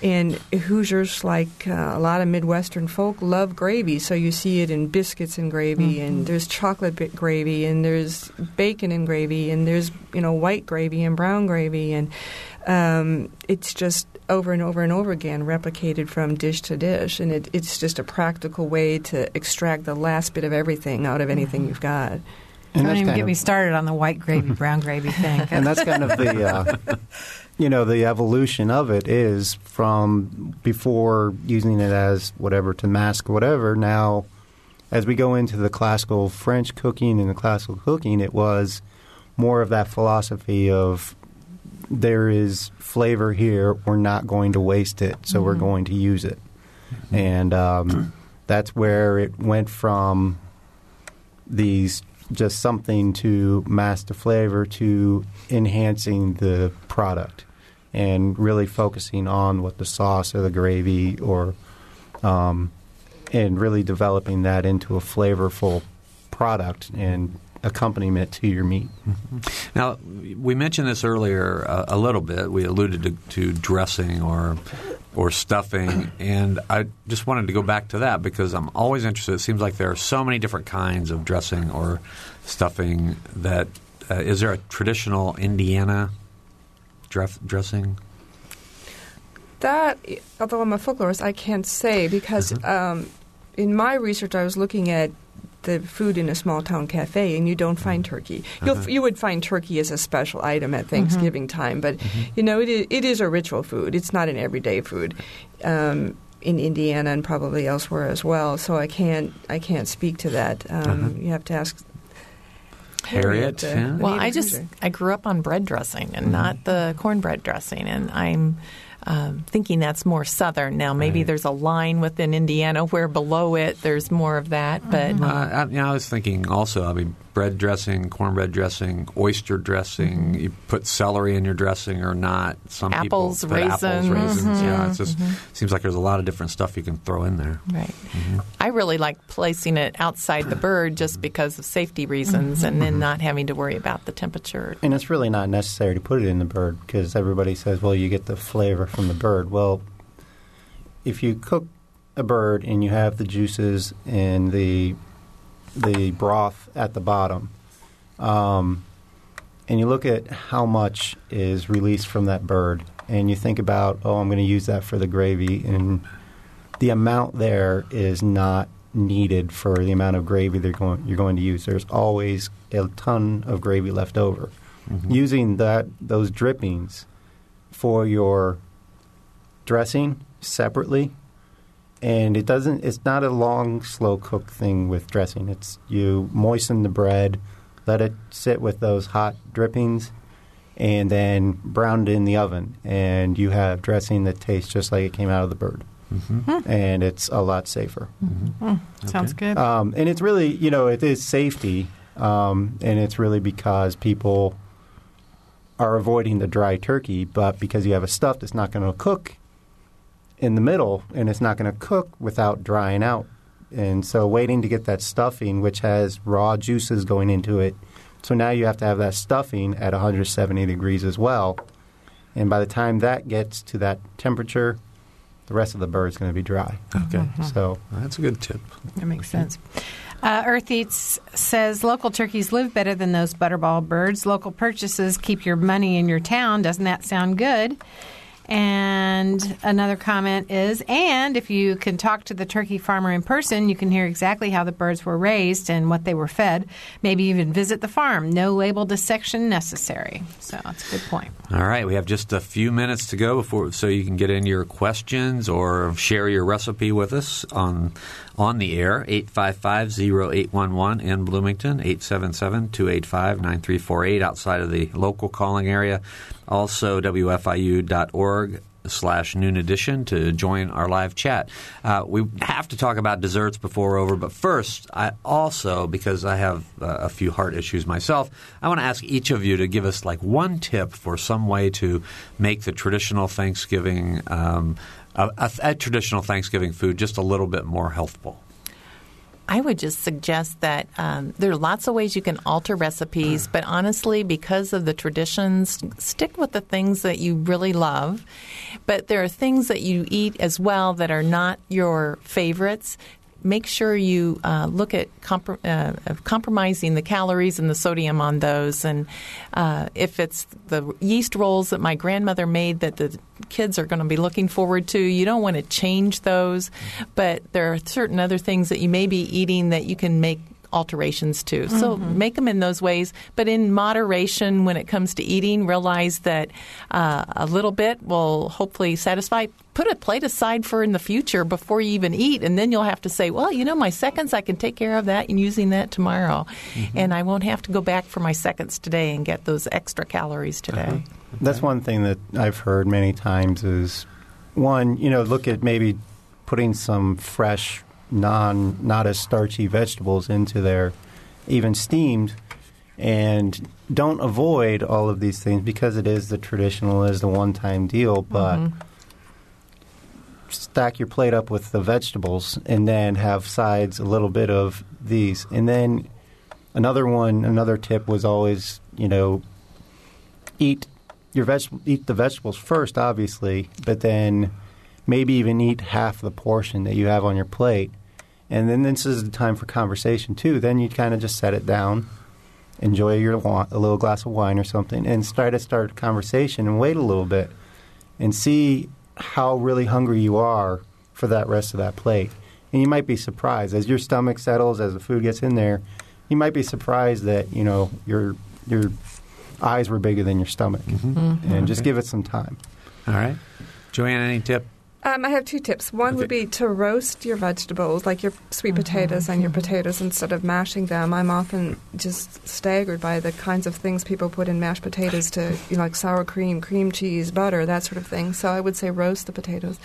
And Hoosiers, like uh, a lot of Midwestern folk, love gravy. So you see it in biscuits and gravy, and there's chocolate bit gravy, and there's bacon and gravy, and there's you know white gravy and brown gravy, and um, it's just over and over and over again replicated from dish to dish, and it, it's just a practical way to extract the last bit of everything out of anything you've got. And Don't even get of- me started on the white gravy, brown gravy thing. and that's kind of the uh, you know the evolution of it is from before using it as whatever to mask whatever now as we go into the classical french cooking and the classical cooking it was more of that philosophy of there is flavor here we're not going to waste it so we're going to use it. And um, that's where it went from these just something to mask the flavor to enhancing the product and really focusing on what the sauce or the gravy or um, and really developing that into a flavorful product and accompaniment to your meat. Now, we mentioned this earlier uh, a little bit. We alluded to, to dressing or or stuffing, and I just wanted to go back to that because I'm always interested. It seems like there are so many different kinds of dressing or stuffing. That uh, is there a traditional Indiana dress, dressing? That, although I'm a folklorist, I can't say because um, in my research I was looking at the food in a small town cafe, and you don't find turkey. You'll, Uh-huh. You would find turkey as a special item at Thanksgiving time, but you know it is, it is a ritual food. It's not an everyday food. Um, in Indiana and probably elsewhere as well, so I can't I can't speak to that. Um, You have to ask Harriet, uh, yeah. Well, I just I grew up on bread dressing and not the cornbread dressing, and I'm um, thinking that's more southern. Now, maybe Right. there's a line within Indiana where below it there's more of that, but Uh, I, I was thinking also. I mean, bread dressing, cornbread dressing, oyster dressing. Mm-hmm. You put celery in your dressing or not? Some Apples, people put apples, raisins. raisins. Yeah, it mm-hmm. just mm-hmm. seems like there's a lot of different stuff you can throw in there. Right. I really like placing it outside the bird just because of safety reasons and then not having to worry about the temperature. And it's really not necessary to put it in the bird because everybody says, well, you get the flavor from the bird. Well, if you cook a bird and you have the juices and the the broth at the bottom, um, and you look at how much is released from that bird, and you think about, oh, I'm going to use that for the gravy, and the amount there is not needed for the amount of gravy they're going, you're going to use. There's always a ton of gravy left over. Using that those drippings for your dressing separately, and it doesn't. It's not a long, slow cook thing with dressing. It's you moisten the bread, let it sit with those hot drippings, and then brown it in the oven, and you have dressing that tastes just like it came out of the bird, and it's a lot safer. Sounds good. Um, and it's really, you know, it is safety, um, and it's really because people are avoiding the dry turkey, but because you have a stuff that's not going to cook in the middle, and it's not going to cook without drying out. And so, waiting to get that stuffing, which has raw juices going into it, so now you have to have that stuffing at 170 degrees as well. And by the time that gets to that temperature, the rest of the bird is going to be dry. Okay, So, that's a good tip. That makes sense. Uh, Earth Eats says local turkeys live better than those butterball birds. Local purchases keep your money in your town. Doesn't that sound good? And another comment is, and if you can talk to the turkey farmer in person, you can hear exactly how the birds were raised and what they were fed. Maybe even visit the farm. No label dissection necessary. So that's a good point. All right, we have just a few minutes to go before, so you can get in your questions or share your recipe with us on on the air, 855-0811 in Bloomington, 877-285-9348 outside of the local calling area. Also, WFIU.org slash noon edition to join our live chat. Uh, we have to talk about desserts before we're over, but first, I also, because I have uh, a few heart issues myself, I want to ask each of you to give us like one tip for some way to make the traditional Thanksgiving, um, a, traditional Thanksgiving food just a little bit more healthful. I would just suggest that um, there are lots of ways you can alter recipes, but honestly, because of the traditions, stick with the things that you really love. But there are things that you eat as well that are not your favorites make sure you uh, look at uh, compromising the calories and the sodium on those. And uh, if it's the yeast rolls that my grandmother made that the kids are going to be looking forward to, you don't want to change those. But there are certain other things that you may be eating that you can make alterations to. So mm-hmm. make them in those ways, but in moderation when it comes to eating. Realize that uh, a little bit will hopefully satisfy. Put a plate aside for in the future before you even eat, and then you'll have to say, "Well, you know, my seconds, I can take care of that and using that tomorrow, mm-hmm. and I won't have to go back for my seconds today and get those extra calories today." Uh-huh. Okay. That's one thing that I've heard many times is one, you know, look at maybe putting some fresh non not as starchy vegetables into there, even steamed, and don't avoid all of these things because it is the traditional, is the one time deal, but. Mm-hmm. Stack your plate up with the vegetables and then have sides a little bit of these. And then another one, another tip was always, you know, eat your veg- eat the vegetables first, obviously, but then maybe even eat half the portion that you have on your plate, and then this is the time for conversation too. Then you kind of just set it down, enjoy your a little glass of wine or something, and try to start a conversation and wait a little bit and see how really hungry you are for that rest of that plate. And you might be surprised as your stomach settles, as the food gets in there. You might be surprised that you know your your eyes were bigger than your stomach, mm-hmm. Mm-hmm. and just give it some time. All right, Joanne, any tip? Um, I have two tips. One okay. would be to roast your vegetables, like your sweet mm-hmm. potatoes and your potatoes, instead of mashing them. I'm often just staggered by the kinds of things people put in mashed potatoes to, you know, like sour cream, cream cheese, butter, that sort of thing. So I would say roast the potatoes.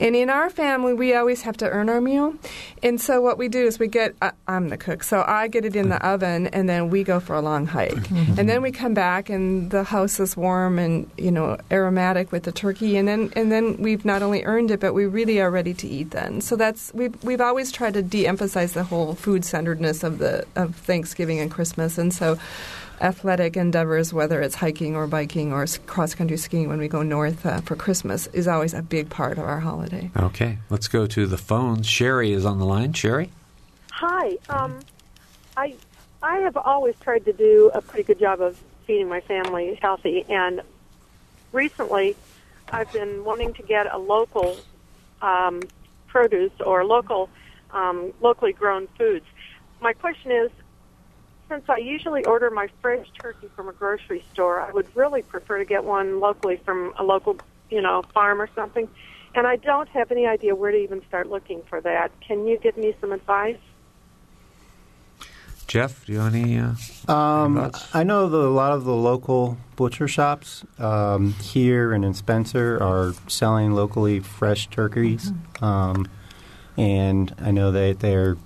And in our family, we always have to earn our meal. And so what we do is we get, I, am the cook, so I get it in the oven and then we go for a long hike. Mm-hmm. And then we come back and the house is warm and, you know, aromatic with the turkey. And then, and then we've not only earned it, but we really are ready to eat then. So that's, we've, we've always tried to de emphasize the whole food centeredness of, the, of Thanksgiving and Christmas. And so, athletic endeavors, whether it's hiking or biking or cross country skiing when we go north uh, for Christmas, is always a big part of our holiday. Okay, let's go to the phones. Sherry is on the line. Sherry? Hi. Um, I, I have always tried to do a pretty good job of feeding my family healthy, and recently I've been wanting to get a local um, produce or local, um, locally grown foods. My question is, since I usually order my fresh turkey from a grocery store, I would really prefer to get one locally from a local, you know, farm or something. And I don't have any idea where to even start looking for that. Can you give me some advice? Jeff, do you have any? Uh, um, I know that a lot of the local butcher shops um, here and in Spencer are selling locally fresh turkeys, mm-hmm. um, and I know that they're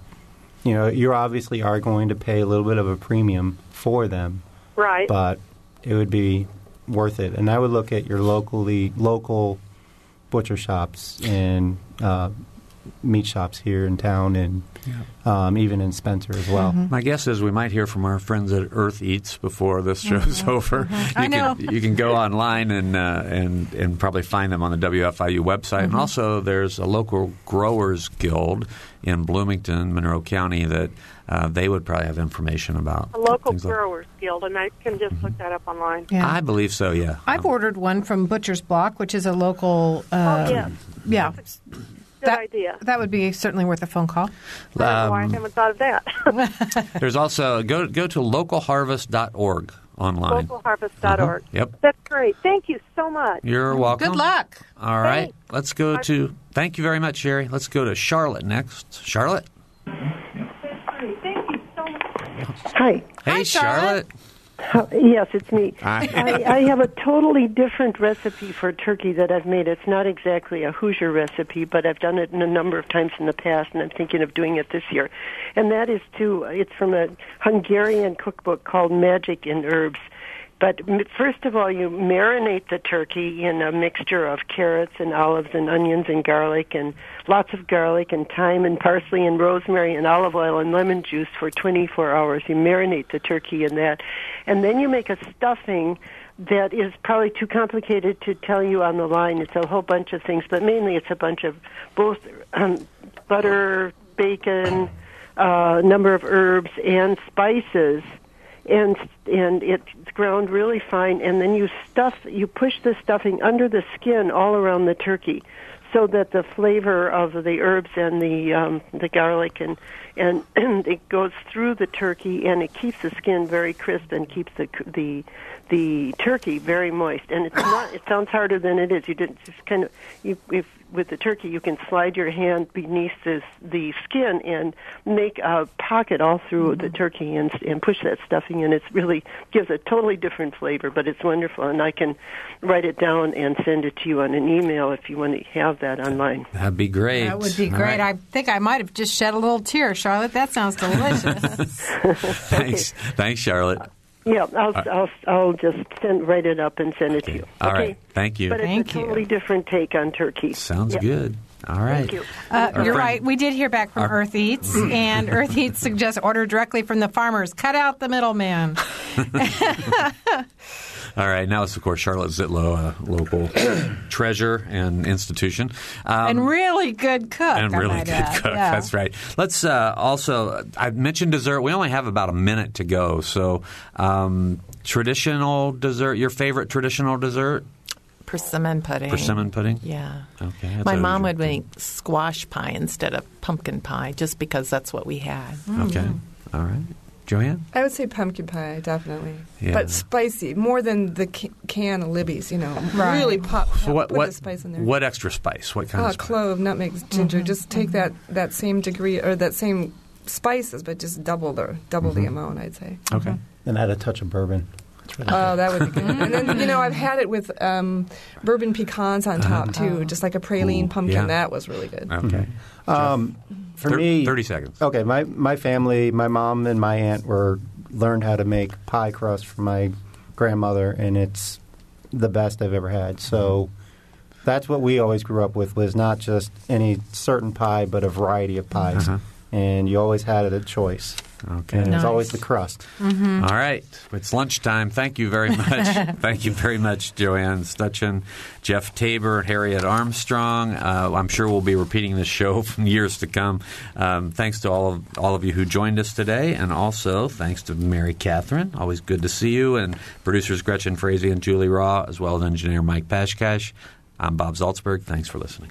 you know, you obviously are going to pay a little bit of a premium for them. Right. But it would be worth it. And I would look at your locally local butcher shops and uh, meat shops here in town and yeah. um, even in Spencer as well. Mm-hmm. My guess is we might hear from our friends at Earth Eats before this show's mm-hmm. over. Mm-hmm. You I know. Can, you can go online and, uh, and, and probably find them on the WFIU website. And mm-hmm. also, there's a local growers guild in Bloomington, Monroe County, that uh, they would probably have information about. A local growers like. guild, and I can just look that up online. Yeah. I believe so. Yeah, I've um, ordered one from Butcher's Block, which is a local. Uh, oh yeah, yeah. Good that, idea. That would be certainly worth a phone call. Um, I haven't thought of that. there's also go go to localharvest.org online. Localharvest.org. Uh-huh. Yep. That's great. Thank you so much. You're welcome. Good luck. All right. Thanks. Let's go to Thank you very much, Sherry. Let's go to Charlotte next. Charlotte? thank you so much Hi. Hey, Charlotte. How- Yes, it's me. Hi. I, I have a totally different recipe for turkey that I've made. It's not exactly a Hoosier recipe, but I've done it in a number of times in the past, and I'm thinking of doing it this year. And that is to, it's from a Hungarian cookbook called Magic in Herbs. But first of all, you marinate the turkey in a mixture of carrots and olives and onions and garlic and lots of garlic and thyme and parsley and rosemary and olive oil and lemon juice for 24 hours. You marinate the turkey in that. And then you make a stuffing that is probably too complicated to tell you on the line. It's a whole bunch of things, but mainly it's a bunch of both um, butter, bacon, a number of herbs, and spices and and it's ground really fine and then you stuff you push the stuffing under the skin all around the turkey so that the flavor of the herbs and the um the garlic and and it goes through the turkey and it keeps the skin very crisp and keeps the the the turkey very moist and it's not it sounds harder than it is you didn't just kind of you if with the turkey you can slide your hand beneath this the skin and make a pocket all through the mm-hmm. turkey and and push that stuffing in it's really gives a totally different flavor but it's wonderful and I can write it down and send it to you on an email if you want to have that online That'd be great. That would be great. right. I think I might have just shed a little tear, Charlotte. That sounds delicious. Thanks. Thanks, Charlotte. yeah I'll Uh, I'll I'll just send write it up and send it to you All okay right. Thank you. but it's a totally different take on turkey Sounds Yeah. good. All right. Thank you. uh, you're friend- right. We did hear back from our- Earth Eats, and Earth Eats suggests order directly from the farmers. Cut out the middleman. All right. Now it's, of course, Charlotte Zietlow, a local treasure and institution. Um, and really good cook. and really good add. cook. Yeah. That's right. Let's uh, also. I mentioned dessert. We only have about a minute to go. So, um, traditional dessert. Your favorite traditional dessert? Persimmon pudding. Persimmon pudding. Yeah. Okay. My mom would make squash pie instead of pumpkin pie just because that's what we had. Okay. All right. Joanne. I would say pumpkin pie, definitely. Yeah. But spicy, more than the ca- can of Libby's, you know. Right. Really pop, So what? put What? the spice in there. What extra spice? What kind Oh, of spice? clove, nutmeg, ginger. Mm-hmm. Just take that, that same degree or that same spices, but just double the double the amount. I'd say. Okay. And add a touch of bourbon. It's really Oh, that would be good. and then you know I've had it with um, bourbon pecans on top too, just like a praline Ooh, pumpkin. yeah. That was really good. Okay. Um, for Thir- me, 30 seconds. Okay, my my family, my mom and my aunt were learned how to make pie crust from my grandmother, and it's the best I've ever had. So that's what we always grew up with was not just any certain pie, but a variety of pies, Uh-huh. and you always had it a choice. Okay. and it was Nice. always the crust. All right. It's lunchtime. Thank you very much. Thank you very much, Joanne Stuttgen, Jeff Tabor, Harriet Armstrong. Uh, I'm sure we'll be repeating this show from years to come. Um, thanks to all of all of you who joined us today, and also thanks to Mary Catherine. Always good to see you, and producers Gretchen Frazee and Julie Raw, as well as engineer Mike Pashkash. I'm Bob Zaltsberg. Thanks for listening.